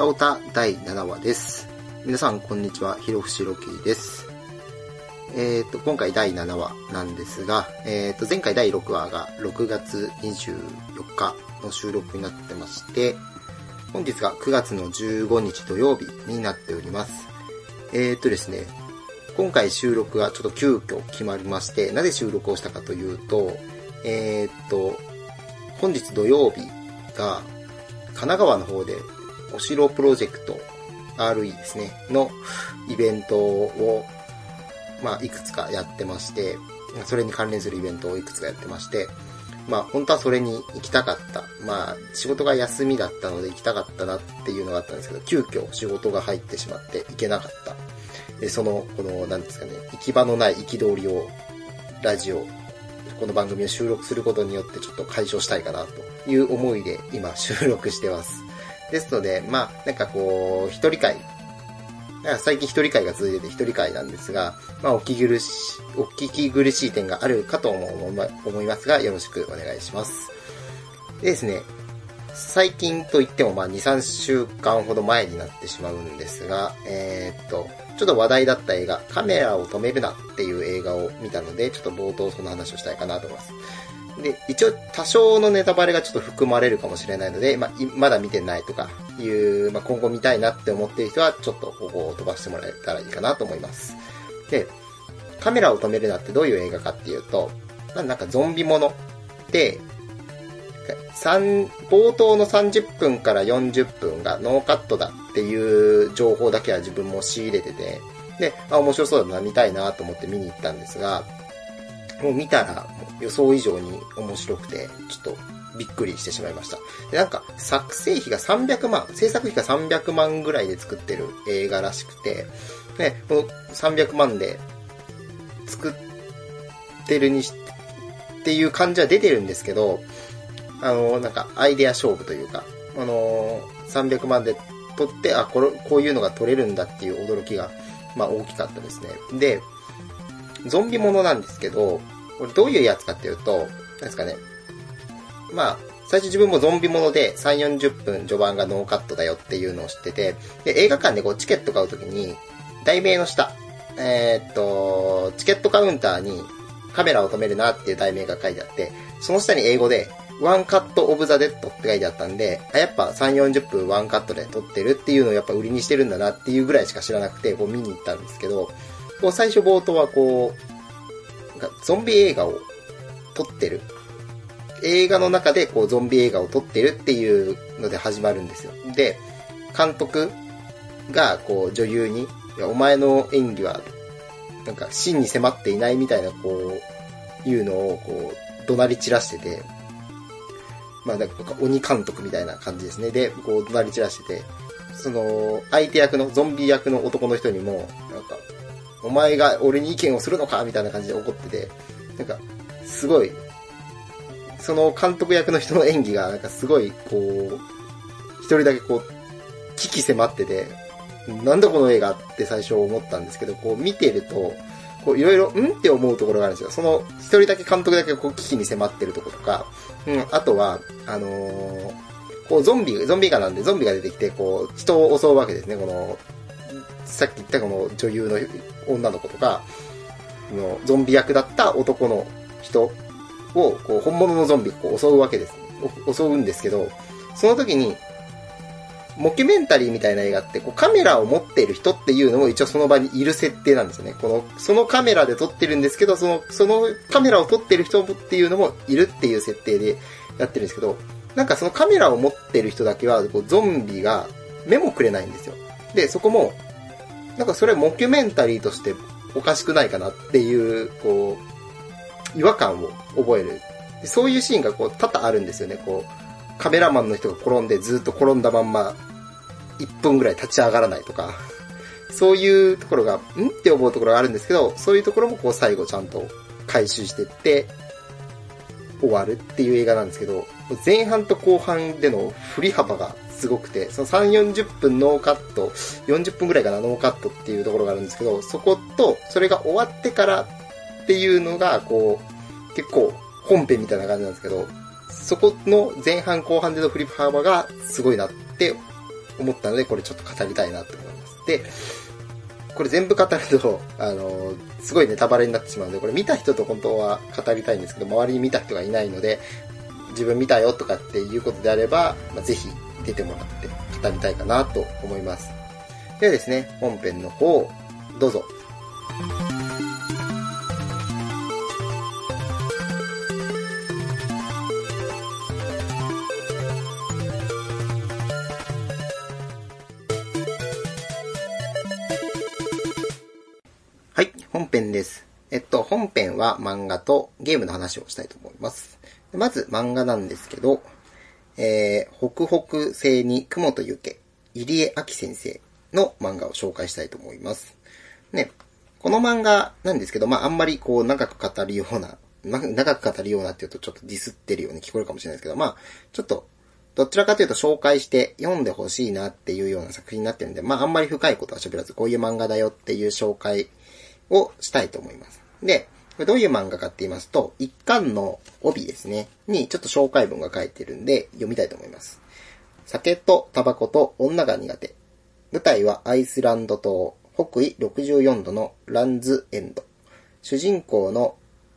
たおた第7話です。皆さん、こんにちは。ひろふしろきです。えっ、と、今回第7話なんですが、えっ、と、前回第6話が6月24日の収録になってまして、本日が9月の15日土曜日になっております。えっ、とですね、今回収録がちょっと急遽決まりまして、なぜ収録をしたかというと、えっ、と、本日土曜日が、神奈川の方で、お城プロジェクト RE ですね、のイベントを、まあ、いくつかやってまして、それに関連するイベントをいくつかやってまして、まあ、本当はそれに行きたかった。まあ、仕事が休みだったので行きたかったなっていうのがあったんですけど、急遽仕事が入ってしまって行けなかった。で、その、この、なんですかね、行き場のない憤りを、ラジオ、この番組を収録することによってちょっと解消したいかなという思いで今収録してます。ですので、まあ、なんかこう、一人会、最近一人会が続いてて一人会なんですが、まあ、お聞き苦し、お聞き苦しい点があるかと思いますが、よろしくお願いします。でですね、最近といってもまあ2、3週間ほど前になってしまうんですが、えー、っと、ちょっと話題だった映画、カメラを止めるなっていう映画を見たので、ちょっと冒頭その話をしたいかなと思います。で、一応多少のネタバレがちょっと含まれるかもしれないので、まあ、まだ見てないとかいう、まあ、今後見たいなって思っている人は、ちょっとここを飛ばしてもらえたらいいかなと思います。で、カメラを止めるなってどういう映画かっていうと、まあ、なんかゾンビもので、三冒頭の30分から40分がノーカットだっていう情報だけは自分も仕入れてて、で、あ、面白そうだな、見たいなと思って見に行ったんですが、もう見たら予想以上に面白くて、ちょっとびっくりしてしまいました。で、なんか作成費が300万、制作費が300万ぐらいで作ってる映画らしくて、ね、この300万で作ってるにし、っていう感じは出てるんですけど、あの、なんかアイデア勝負というか、あの、300万で撮って、あ、これ、こういうのが撮れるんだっていう驚きが、まあ大きかったですね。で、ゾンビものなんですけど、これどういうやつかっていうと、なんですかね。まあ、最初自分もゾンビもので3、40分序盤がノーカットだよっていうのを知ってて、で、映画館でこうチケット買うときに、題名の下、えー、っと、チケットカウンターにカメラを止めるなっていう題名が書いてあって、その下に英語で、 One Cut of the Dead って書いてあったんで、あ、やっぱ3、40分ワンカットで撮ってるっていうのをやっぱ売りにしてるんだなっていうぐらいしか知らなくて、こう見に行ったんですけど、こう最初冒頭はこう、なゾンビ映画を撮ってる。映画の中でこうゾンビ映画を撮ってるっていうので始まるんですよ。で、監督がこう女優に、いや、お前の演技は、なんか真に迫っていないみたいなこう、いうのをこう、怒鳴り散らしてて、まあなんか鬼監督みたいな感じですね。で、こう怒鳴り散らしてて、その、相手役の、ゾンビ役の男の人にも、お前が俺に意見をするのかみたいな感じで怒ってて、なんか、すごい、その監督役の人の演技が、なんかすごい、こう、一人だけこう、危機迫ってて、なんだこの映画って最初思ったんですけど、こう見てると、こういろいろ、んって思うところがあるんですよ。その、一人だけ監督だけこう危機に迫ってるところとか、うん、あとは、あのー、こうゾンビ、ゾンビ画なんでゾンビが出てきて、こう、人を襲うわけですね。この、さっき言ったこの女優の女の子とか、のゾンビ役だった男の人を、こう、本物のゾンビを襲うわけです。襲うんですけど、その時に、モキュメンタリーみたいな映画って、こうカメラを持っている人っていうのも一応その場にいる設定なんですよね。この、そのカメラで撮ってるんですけど、その、そのカメラを撮ってる人っていうのもいるっていう設定でやってるんですけど、なんかそのカメラを持ってる人だけは、こうゾンビが目もくれないんですよ。で、そこも、なんかそれモキュメンタリーとしておかしくないかなっていう、こう、違和感を覚える。そういうシーンがこう多々あるんですよね。こう、カメラマンの人が転んでずっと転んだまんま、1分ぐらい立ち上がらないとか、そういうところが、ん？って思うところがあるんですけど、そういうところもこう最後ちゃんと回収してって、終わるっていう映画なんですけど、前半と後半での振り幅がすごくて、その3、40分ノーカット、40分ぐらいかな、ノーカットっていうところがあるんですけど、そこと、それが終わってからっていうのが、こう、結構本編みたいな感じなんですけど、そこの前半後半での振り幅がすごいなって思ったので、これちょっと語りたいなと思います。で、これ全部語ると、あの、すごいネタバレになってしまうので、これ見た人と本当は語りたいんですけど、周りに見た人がいないので、自分見たよとかっていうことであれば、まあ、ぜひ出てもらって語りたいかなと思います。ではですね、本編の方、どうぞ。はい、本編です。えっと、本編は漫画とゲームの話をしたいと思います。まず漫画なんですけど、えー、北北西に雲と雪、入江明先生の漫画を紹介したいと思います。ね、この漫画なんですけど、まあ、あんまりこう長く語るような、長く語るようなっていうとちょっとディスってるように聞こえるかもしれないですけど、まあ、ちょっと、どちらかというと紹介して読んでほしいなっていうような作品になってるんで、まあ、あんまり深いことは喋らず、こういう漫画だよっていう紹介をしたいと思います。で、これどういう漫画かって言いますと、一巻の帯ですね、にちょっと紹介文が書いてるんで読みたいと思います。酒とタバコと女が苦手。舞台はアイスランド島、北緯64度のランズエンド。主人公の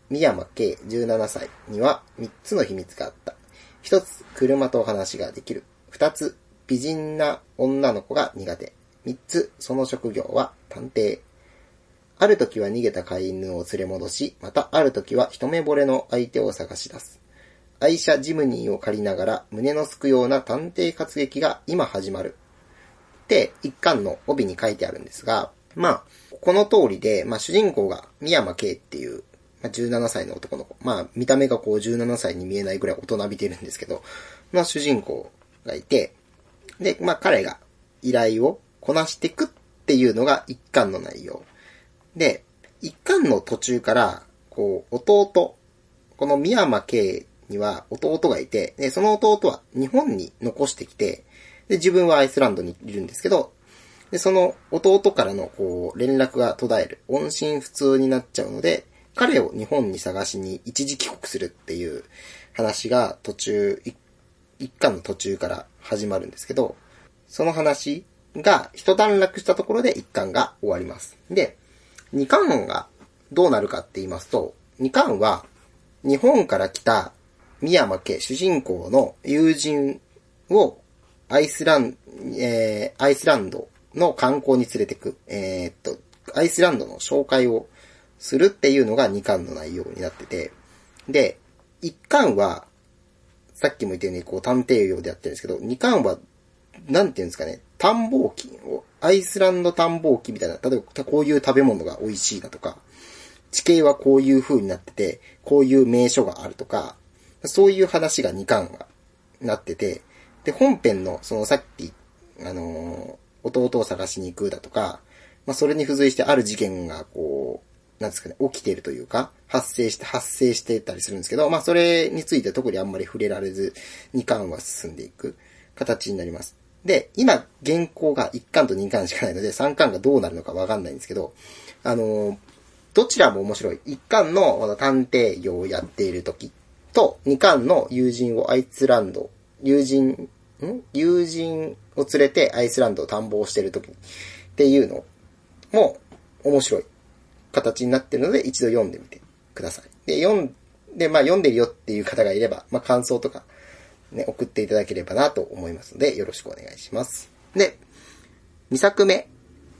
宮山圭17歳には3つの秘密があった。1つ、車と話ができる。2つ、美人な女の子が苦手。3つ、その職業は探偵。ある時は逃げた飼い犬を連れ戻し、またある時は一目惚れの相手を探し出す。愛車ジムニーを借りながら胸のすくような探偵活劇が今始まる。って一巻の帯に書いてあるんですが、まあ、この通りで、まあ主人公が宮山圭っていう、まあ、17歳の男の子。まあ見た目がこう17歳に見えないぐらい大人びてるんですけど、まあ主人公がいて、で、まあ彼が依頼をこなしていくっていうのが一巻の内容。で、一巻の途中から、こう、弟、この宮山圭には弟がいて、で、その弟は日本に残してきて、で、自分はアイスランドにいるんですけど、で、その弟からのこう、連絡が途絶える。音信不通になっちゃうので、彼を日本に探しに一時帰国するっていう話が途中、一巻の途中から始まるんですけど、その話が一段落したところで一巻が終わります。で、二巻がどうなるかって言いますと、二巻は日本から来た宮山家主人公の友人をアイスラン、えー、アイスランドの観光に連れてく、えー、っと、アイスランドの紹介をするっていうのが二巻の内容になってて、で、一巻は、さっきも言ったようにこう探偵業でやってるんですけど、二巻は、なんていうんですかね、探訪機を、アイスランド探訪機みたいな、例えばこういう食べ物が美味しいだとか、地形はこういう風になってて、こういう名所があるとか、そういう話が2巻がなってて、で、本編の、そのさっき、あのー、弟を探しに行くだとか、まあ、それに付随してある事件が、こう、なんですかね、起きてるというか、発生して、発生してたりするんですけど、まあ、それについて特にあんまり触れられず、2巻は進んでいく形になります。で、今、原稿が1巻と2巻しかないので、3巻がどうなるのかわかんないんですけど、あのー、どちらも面白い。1巻のこの探偵業をやっている時と、2巻の友人をアイスランド、友人、ん？友人を連れてアイスランドを探訪している時っていうのも面白い形になっているので一度読んでみてください。で、読んで、まあ読んでるよっていう方がいれば、まあ感想とかね、送っていただければなと思いますので、よろしくお願いします。で、2作目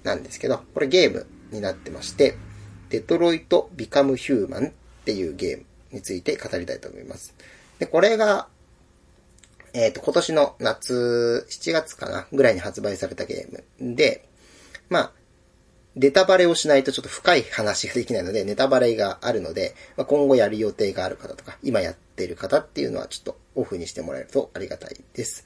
なんですけど、これゲームになってまして、デトロイト・ビカム・ヒューマンっていうゲームについて語りたいと思います。で、これが、えっ、ー、と、今年の夏、7月かなぐらいに発売されたゲームで、まあ、ネタバレをしないとちょっと深い話ができないので、ネタバレがあるので、まあ、今後やる予定がある方とか、今やってる方っていうのはちょっとオフにしてもらえるとありがたいです。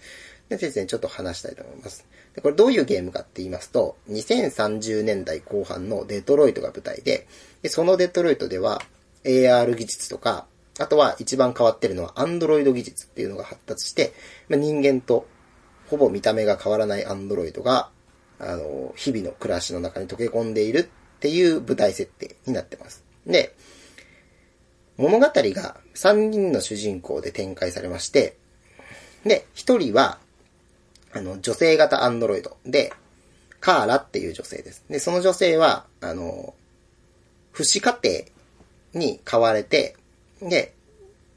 でですね、ちょっと話したいと思います。で、これどういうゲームかって言いますと、2030年代後半のデトロイトが舞台で、でそのデトロイトでは AR 技術とか、あとは一番変わってるのは Android 技術っていうのが発達して、まあ、人間とほぼ見た目が変わらない Android があの、日々の暮らしの中に溶け込んでいるっていう舞台設定になってます。で、物語が3人の主人公で展開されまして、で、1人はあの、女性型アンドロイドで、カーラっていう女性です。で、その女性は、あの、不死家庭に飼われて、で、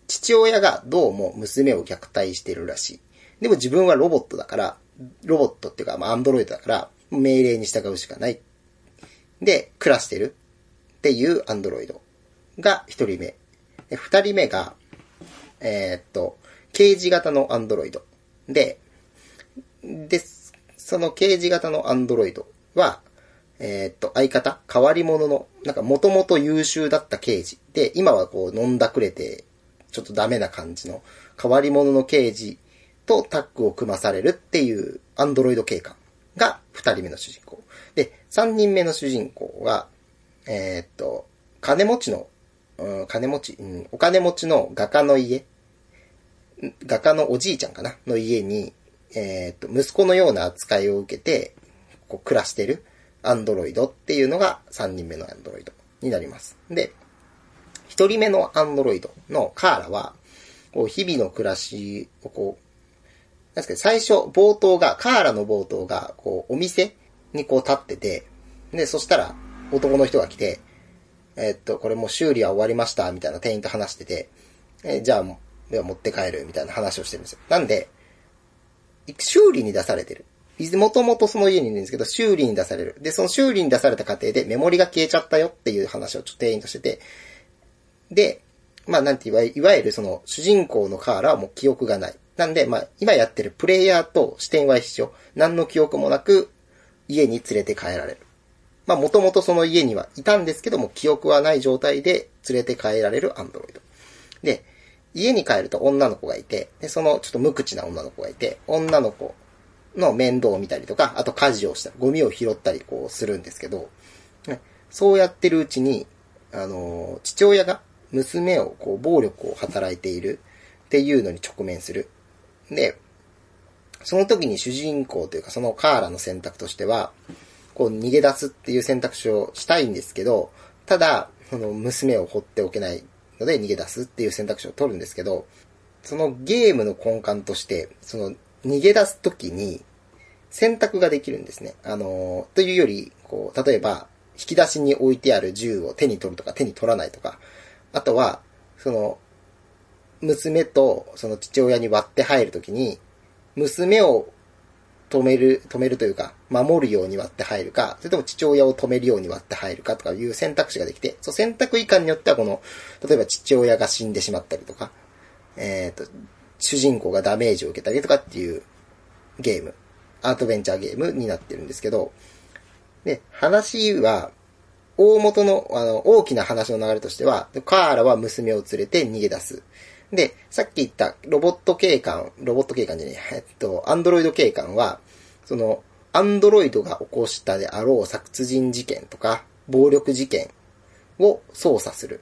父親がどうも娘を虐待してるらしい。でも自分はロボットだから、ロボットっていうか、まあ、アンドロイドだから、命令に従うしかない。で、暮らしてるっていうアンドロイドが一人目。二人目が、えー、っと、刑事型のアンドロイド。で、で、その刑事型のアンドロイドは、えー、っと、相方、変わり者の、なんかもともと優秀だった刑事。で、今はこう飲んだくれて、ちょっとダメな感じの変わり者の刑事とタッグを組まされるっていうアンドロイド警官が二人目の主人公。で、三人目の主人公が、えー、っと、金持ちの、うん、金持ち、うん、お金持ちの画家の家、画家のおじいちゃんかな？の家に、えー、っと、息子のような扱いを受けて、こう、暮らしてるアンドロイドっていうのが3人目のアンドロイドになります。で、1人目のアンドロイドのカーラは、こう、日々の暮らしをこう、なんですか最初、冒頭が、カーラの冒頭が、こう、お店にこう立ってて、で、そしたら、男の人が来て、えー、っと、これもう修理は終わりました、みたいな店員と話してて、えー、じゃあ、では持って帰る、みたいな話をしてるんですよ。なんで、修理に出されてる。もともとその家にいるんですけど、修理に出される。で、その修理に出された過程でメモリが消えちゃったよっていう話をちょっと店員としてて、で、まあなんて言わいわゆるその主人公のカーラはもう記憶がない。なんで、まあ今やってるプレイヤーと視点は一緒。何の記憶もなく家に連れて帰られる。まあもともとその家にはいたんですけども記憶はない状態で連れて帰られるアンドロイド。で、家に帰ると女の子がいて、で、そのちょっと無口な女の子がいて、女の子の面倒を見たりとか、あと家事をしたり、ゴミを拾ったりこうするんですけど、そうやってるうちに、あの、父親が娘をこう暴力を働いているっていうのに直面する。で、その時に主人公というかそのカーラの選択としては、こう逃げ出すっていう選択肢をしたいんですけど、ただ、その娘を放っておけないので逃げ出すっていう選択肢を取るんですけど、そのゲームの根幹として、その逃げ出すときに選択ができるんですね。あのというより、こう、例えば、引き出しに置いてある銃を手に取るとか手に取らないとか、あとは、その、娘とその父親に割って入るときに、娘を止める、止めるというか、守るように割って入るか、それとも父親を止めるように割って入るかとかいう選択肢ができて、そう選択以下によってはこの、例えば父親が死んでしまったりとか、えっ、ー、と、主人公がダメージを受けたりとかっていうゲーム、アートベンチャーゲームになってるんですけど、で、話は、大元の、あの、大きな話の流れとしては、カーラは娘を連れて逃げ出す。で、さっき言ったロボット警官、ロボット警官じゃねえ、えっと、アンドロイド警官は、その、アンドロイドが起こしたであろう殺人事件とか、暴力事件を捜査する。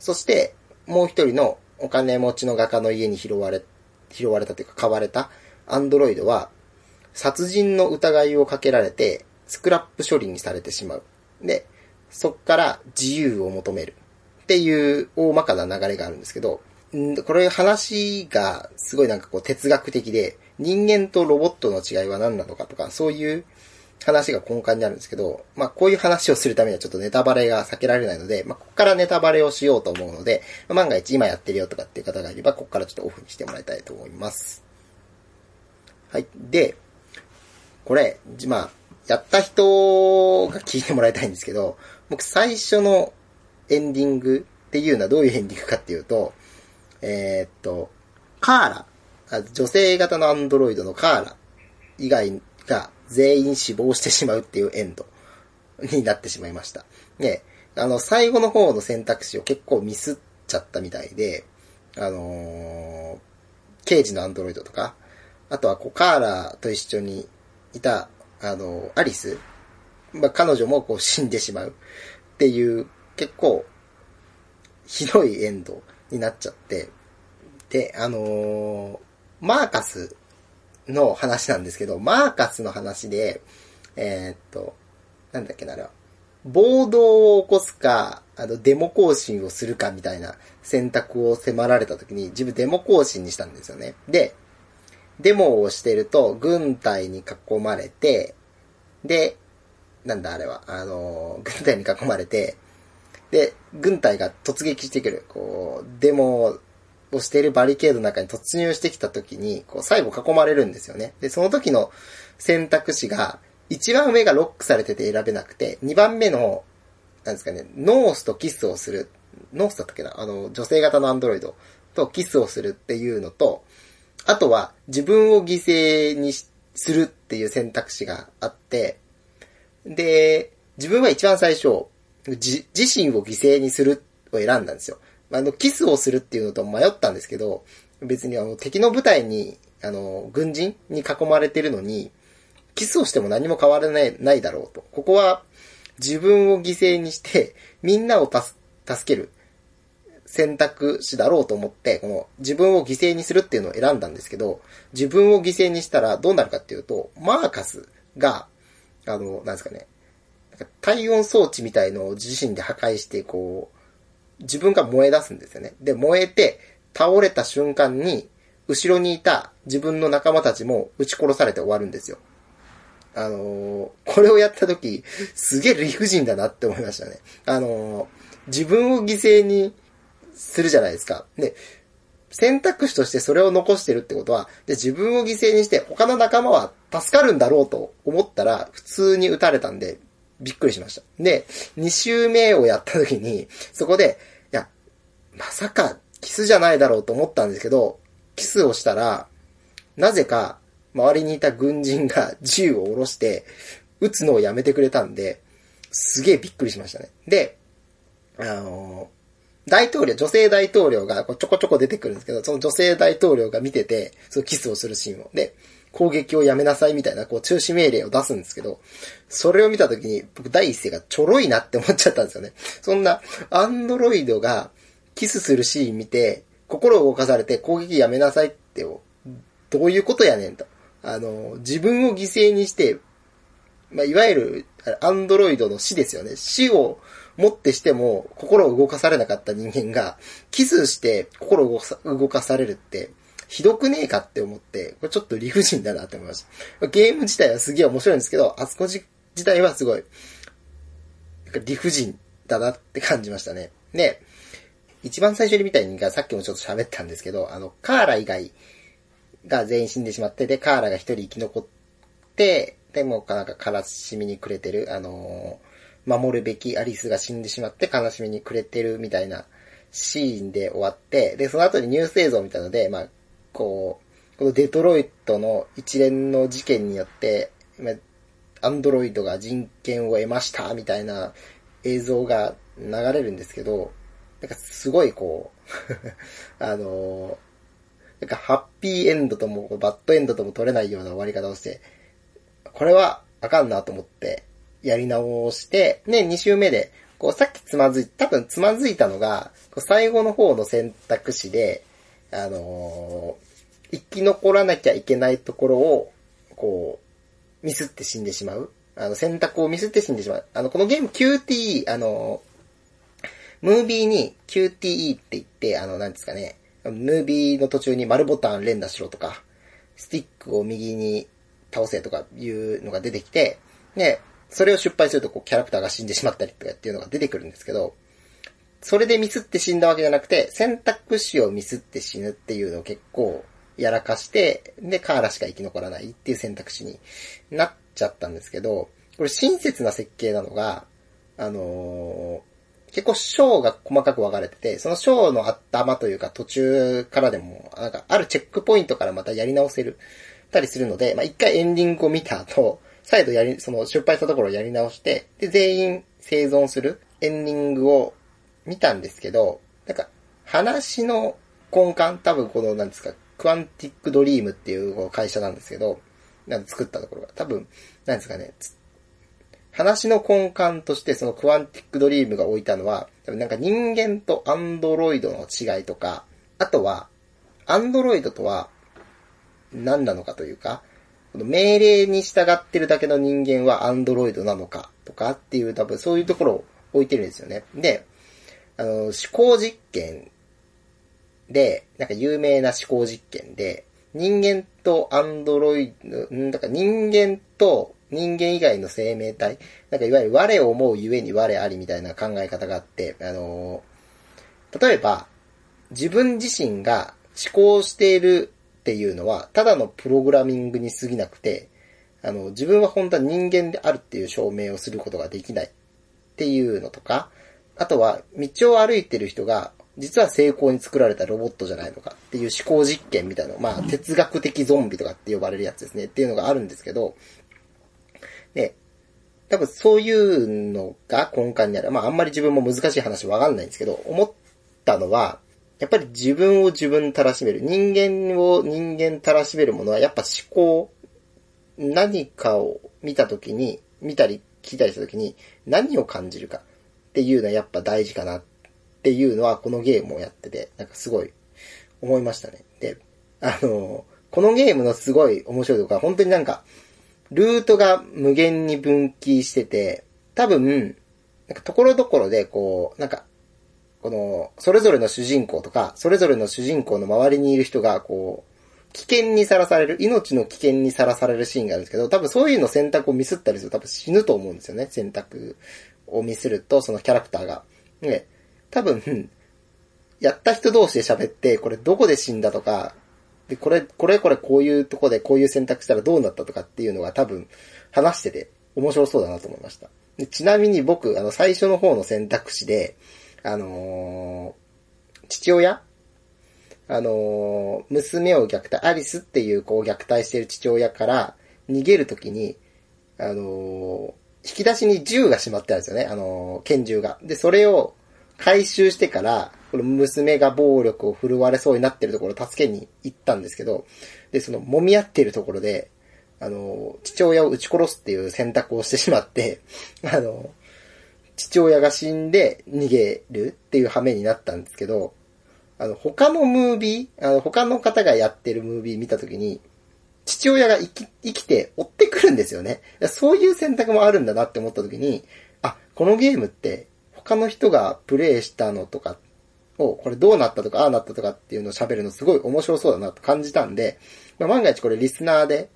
そして、もう一人のお金持ちの画家の家に拾われ、拾われたというか買われたアンドロイドは、殺人の疑いをかけられて、スクラップ処理にされてしまう。で、そっから自由を求める。っていう大まかな流れがあるんですけど、んこれ話がすごいなんかこう哲学的で、人間とロボットの違いは何なのかとか、そういう話が根幹にあるんですけど、まあこういう話をするためにはちょっとネタバレが避けられないので、まあここからネタバレをしようと思うので、万が一今やってるよとかっていう方がいれば、ここからちょっとオフにしてもらいたいと思います。はい。で、これ、まあ、やった人が聞いてもらいたいんですけど、僕最初のエンディングっていうのはどういうエンディングかっていうと、えー、っと、カーラ、女性型のアンドロイドのカーラ。以外が全員死亡してしまうっていうエンド。になってしまいました。で、あの、最後の方の選択肢を結構ミスっちゃったみたいで、あのー、刑事のアンドロイドとか、あとはこう、カーラと一緒にいた、あのー、アリス、まあ、彼女もこう死んでしまう。っていう、結構、ひどいエンドになっちゃって、で、あのー、マーカスの話なんですけど、マーカスの話で、えー、っと、なんだっけな、あれは、暴動を起こすか、あの、デモ行進をするかみたいな選択を迫られた時に、自分デモ行進にしたんですよね。で、デモをしてると、軍隊に囲まれて、で、なんだあれは、あのー、軍隊に囲まれて、で、軍隊が突撃してくる。こう、デモをしているバリケードの中に突入してきた時に、こう、最後囲まれるんですよね。で、その時の選択肢が、一番上がロックされてて選べなくて、二番目の、なんですかね、ノースとキスをする。ノースだったっけな？あの、女性型のアンドロイドとキスをするっていうのと、あとは自分を犠牲にするっていう選択肢があって、で、自分は一番最初、自身を犠牲にするを選んだんですよ。あの、キスをするっていうのと迷ったんですけど、別にあの、敵の部隊に、あの、軍人に囲まれてるのに、キスをしても何も変わらない、ないだろうと。ここは、自分を犠牲にして、みんなを助ける選択肢だろうと思って、この自分を犠牲にするっていうのを選んだんですけど、自分を犠牲にしたらどうなるかっていうと、マーカスが、あの、なんですかね、体温装置みたいのを自身で破壊して、こう、自分が燃え出すんですよね。で、燃えて、倒れた瞬間に、後ろにいた自分の仲間たちも撃ち殺されて終わるんですよ。あのー、これをやった時、すげえ理不尽だなって思いましたね。あのー、自分を犠牲にするじゃないですか。で、選択肢としてそれを残してるってことは、で自分を犠牲にして他の仲間は助かるんだろうと思ったら、普通に撃たれたんで、びっくりしました。で、2周目をやった時に、そこで、いや、まさかキスじゃないだろうと思ったんですけど、キスをしたら、なぜか、周りにいた軍人が 銃を下ろして、撃つのをやめてくれたんで、すげえびっくりしましたね。で、あの大統領、女性大統領がこうちょこちょこ出てくるんですけど、その女性大統領が見てて、そのキスをするシーンを。で、攻撃をやめなさいみたいな、こう、中止命令を出すんですけど、それを見たときに、僕第一声がちょろいなって思っちゃったんですよね。そんな、アンドロイドがキスするシーン見て、心を動かされて攻撃やめなさいって、どういうことやねんと。あの、自分を犠牲にして、まあ、いわゆる、アンドロイドの死ですよね。死をもってしても心を動かされなかった人間が、キスして心を動かされるって、ひどくねえかって思って、これちょっと理不尽だなって思いました。ゲーム自体はすげえ面白いんですけど、あそこ自体はすごい、理不尽だなって感じましたね。で、一番最初に見た人がさっきもちょっと喋ったんですけど、あの、カーラ以外が全員死んでしまって、で、カーラが一人生き残って、でも、なんか悲しみに暮れてる、あの守るべきアリスが死んでしまって悲しみに暮れてるみたいなシーンで終わって、で、その後にニュース映像みたいので、まあ、こう、このデトロイトの一連の事件によって、アンドロイドが人権を得ましたみたいな映像が流れるんですけど、なんかすごいこう あのなんかハッピーエンドともバッドエンドとも取れないような終わり方をして、これはあかんなと思って、やり直して、ね、2周目で、こう、さっきつまずい、多分つまずいたのが、最後の方の選択肢で、あの、生き残らなきゃいけないところを、こう、ミスって死んでしまう。あの、選択をミスって死んでしまう。あの、このゲーム QTE、あの、ムービーに QTE って言って、あの、なんですかね、ムービーの途中に丸ボタン連打しろとか、スティックを右に倒せとかいうのが出てきて、で、それを失敗するとこうキャラクターが死んでしまったりとかっていうのが出てくるんですけど、それでミスって死んだわけじゃなくて、選択肢をミスって死ぬっていうのを結構やらかして、で、カーラしか生き残らないっていう選択肢になっちゃったんですけど、これ親切な設計なのが、あのー、結構章が細かく分かれてて、その章の頭というか途中からでも、なんかあるチェックポイントからまたやり直せる、たりするので、まあ、一回エンディングを見た後、再度やり、その失敗したところをやり直して、で、全員生存するエンディングを見たんですけど、なんか、話の根幹、多分この、なんですか、クアンティックドリームっていう会社なんですけど、なん作ったところが、多分、なんですかね、話の根幹としてそのクアンティックドリームが置いたのは、多分なんか人間とアンドロイドの違いとか、あとは、アンドロイドとは何なのかというか、命令に従ってるだけの人間はアンドロイドなのかとかっていう多分そういうところを置いてるんですよね。で、あの、思考実験で、なんか有名な思考実験で、人間とアンドロイド、んだから人間と人間以外の生命体、なんかいわゆる我を思うゆえに我ありみたいな考え方があって、あのー例えば、自分自身が思考しているっていうのは、ただのプログラミングに過ぎなくて、あの、自分は本当は人間であるっていう証明をすることができないっていうのとか、あとは、道を歩いてる人が、実は成功に作られたロボットじゃないのかっていう思考実験みたいな、まあ、哲学的ゾンビとかって呼ばれるやつですねっていうのがあるんですけど、で、多分そういうのが根幹にある。まあ、あんまり自分も難しい話わかんないんですけど、思ったのは、やっぱり自分を自分たらしめる。人間を人間たらしめるものは、やっぱ思考。何かを見たときに、見たり聞いたりしたときに、何を感じるかっていうのはやっぱ大事かなってっていうのは、このゲームをやってて、なんかすごい思いましたね。で、あの、このゲームのすごい面白いところは、本当になんか、ルートが無限に分岐してて、多分、なんかところどころでこう、なんか、この、それぞれの主人公とか、それぞれの主人公の周りにいる人が、こう、危険にさらされる、命の危険にさらされるシーンがあるんですけど、多分そういうの選択をミスったりすると多分死ぬと思うんですよね。選択をミスると、そのキャラクターが。で、多分、やった人同士で喋って、これどこで死んだとか、で、これ、これこれこういうとこでこういう選択したらどうなったとかっていうのが多分話してて面白そうだなと思いました。でちなみに僕、あの、最初の方の選択肢で、あのー父親？あのー娘を虐待、アリスっていう子を虐待してる父親から逃げるときに、あのー引き出しに銃がしまってあるんですよね。あのー拳銃が。で、それを回収してから、この娘が暴力を振るわれそうになってるところを助けに行ったんですけど、で、その揉み合ってるところで、あの、父親を撃ち殺すっていう選択をしてしまって、あの、父親が死んで逃げるっていう羽目になったんですけど、あの、他のムービー、あの、他の方がやってるムービー見たときに、父親が生き、生きて追ってくるんですよね。そういう選択もあるんだなって思ったときに、あ、このゲームって、他の人がプレイしたのとかを、これどうなったとか、ああなったとかっていうのを喋るのすごい面白そうだなと感じたんで、まあ、万が一これリスナーで、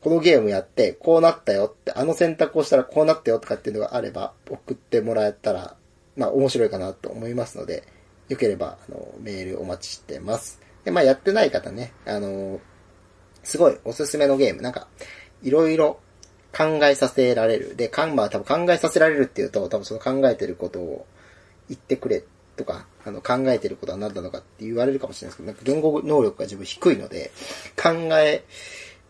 このゲームやって、こうなったよって、あの選択をしたらこうなったよとかっていうのがあれば、送ってもらえたら、まあ面白いかなと思いますので、よければ、あの、メールお待ちしてます。で、まあやってない方ね、あの、すごいおすすめのゲーム、なんか、いろいろ考えさせられる。で、かん、まあ多分考えさせられるっていうと、多分その考えてることを言ってくれとか、あの、考えてることは何なのかって言われるかもしれないですけど、なんか言語能力が自分低いので、考え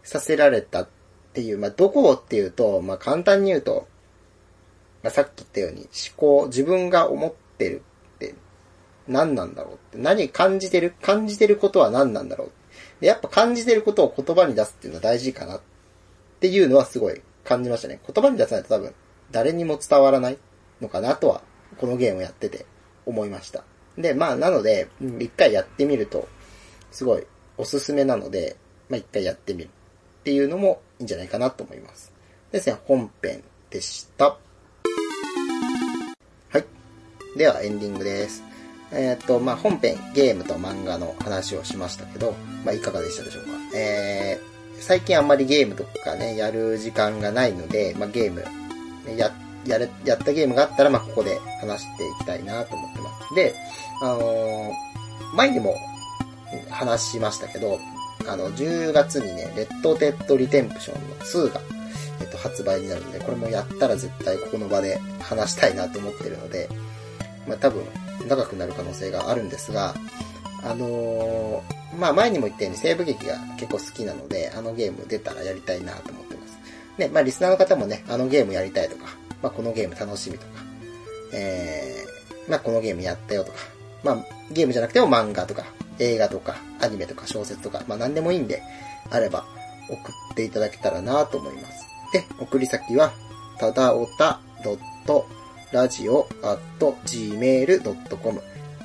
させられたっていう、まあどこっていうと、まあ簡単に言うと、まあさっき言ったように思考、自分が思ってるって何なんだろうって、何感じてる感じてることは何なんだろうで、やっぱ感じてることを言葉に出すっていうのは大事かなっていうのはすごい感じましたね。言葉に出さないと多分誰にも伝わらないのかなとは、このゲームをやってて思いました。で、まあなので、一回やってみると、すごいおすすめなので、まあ一回やってみるっていうのもいいんじゃないかなと思います。ですね、本編でした。はい。ではエンディングです。えーっと、まあ、本編、ゲームと漫画の話をしましたけど、まあ、いかがでしたでしょうか？えー、最近あんまりゲームとかね、やる時間がないので、まあ、ゲーム、や、やれ、やったゲームがあったら、まあ、ここで話していきたいなと思ってます。で、あのー前にも話しましたけど、あの、10月にね、レッドデッドリテンプションの2が、えっと、発売になるので、これもやったら絶対ここの場で話したいなと思ってるので、まあ多分長くなる可能性があるんですが、あのーまあ前にも言ったように西部劇が結構好きなので、あのゲーム出たらやりたいなと思ってます。ね、まあリスナーの方もね、あのゲームやりたいとか、まあこのゲーム楽しみとか、えー、まあこのゲームやったよとか、まあゲームじゃなくても漫画とか、映画とか、アニメとか小説とか、まあ何でもいいんで、あれば送っていただけたらなと思います。で、送り先は、ただおた radio.gmail.com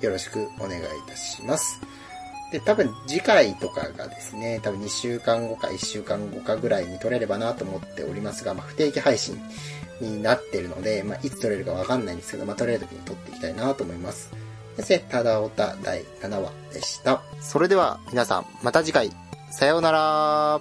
よろしくお願いいたします。で、多分次回とかがですね、多分2週間後か1週間後かぐらいに撮れればなと思っておりますが、まあ、不定期配信になってるので、まあ、いつ撮れるかわかんないんですけど、まあ、撮れる時に撮っていきたいなと思います。ですね、ただおた第7話でした。それでは皆さん、また次回、さようなら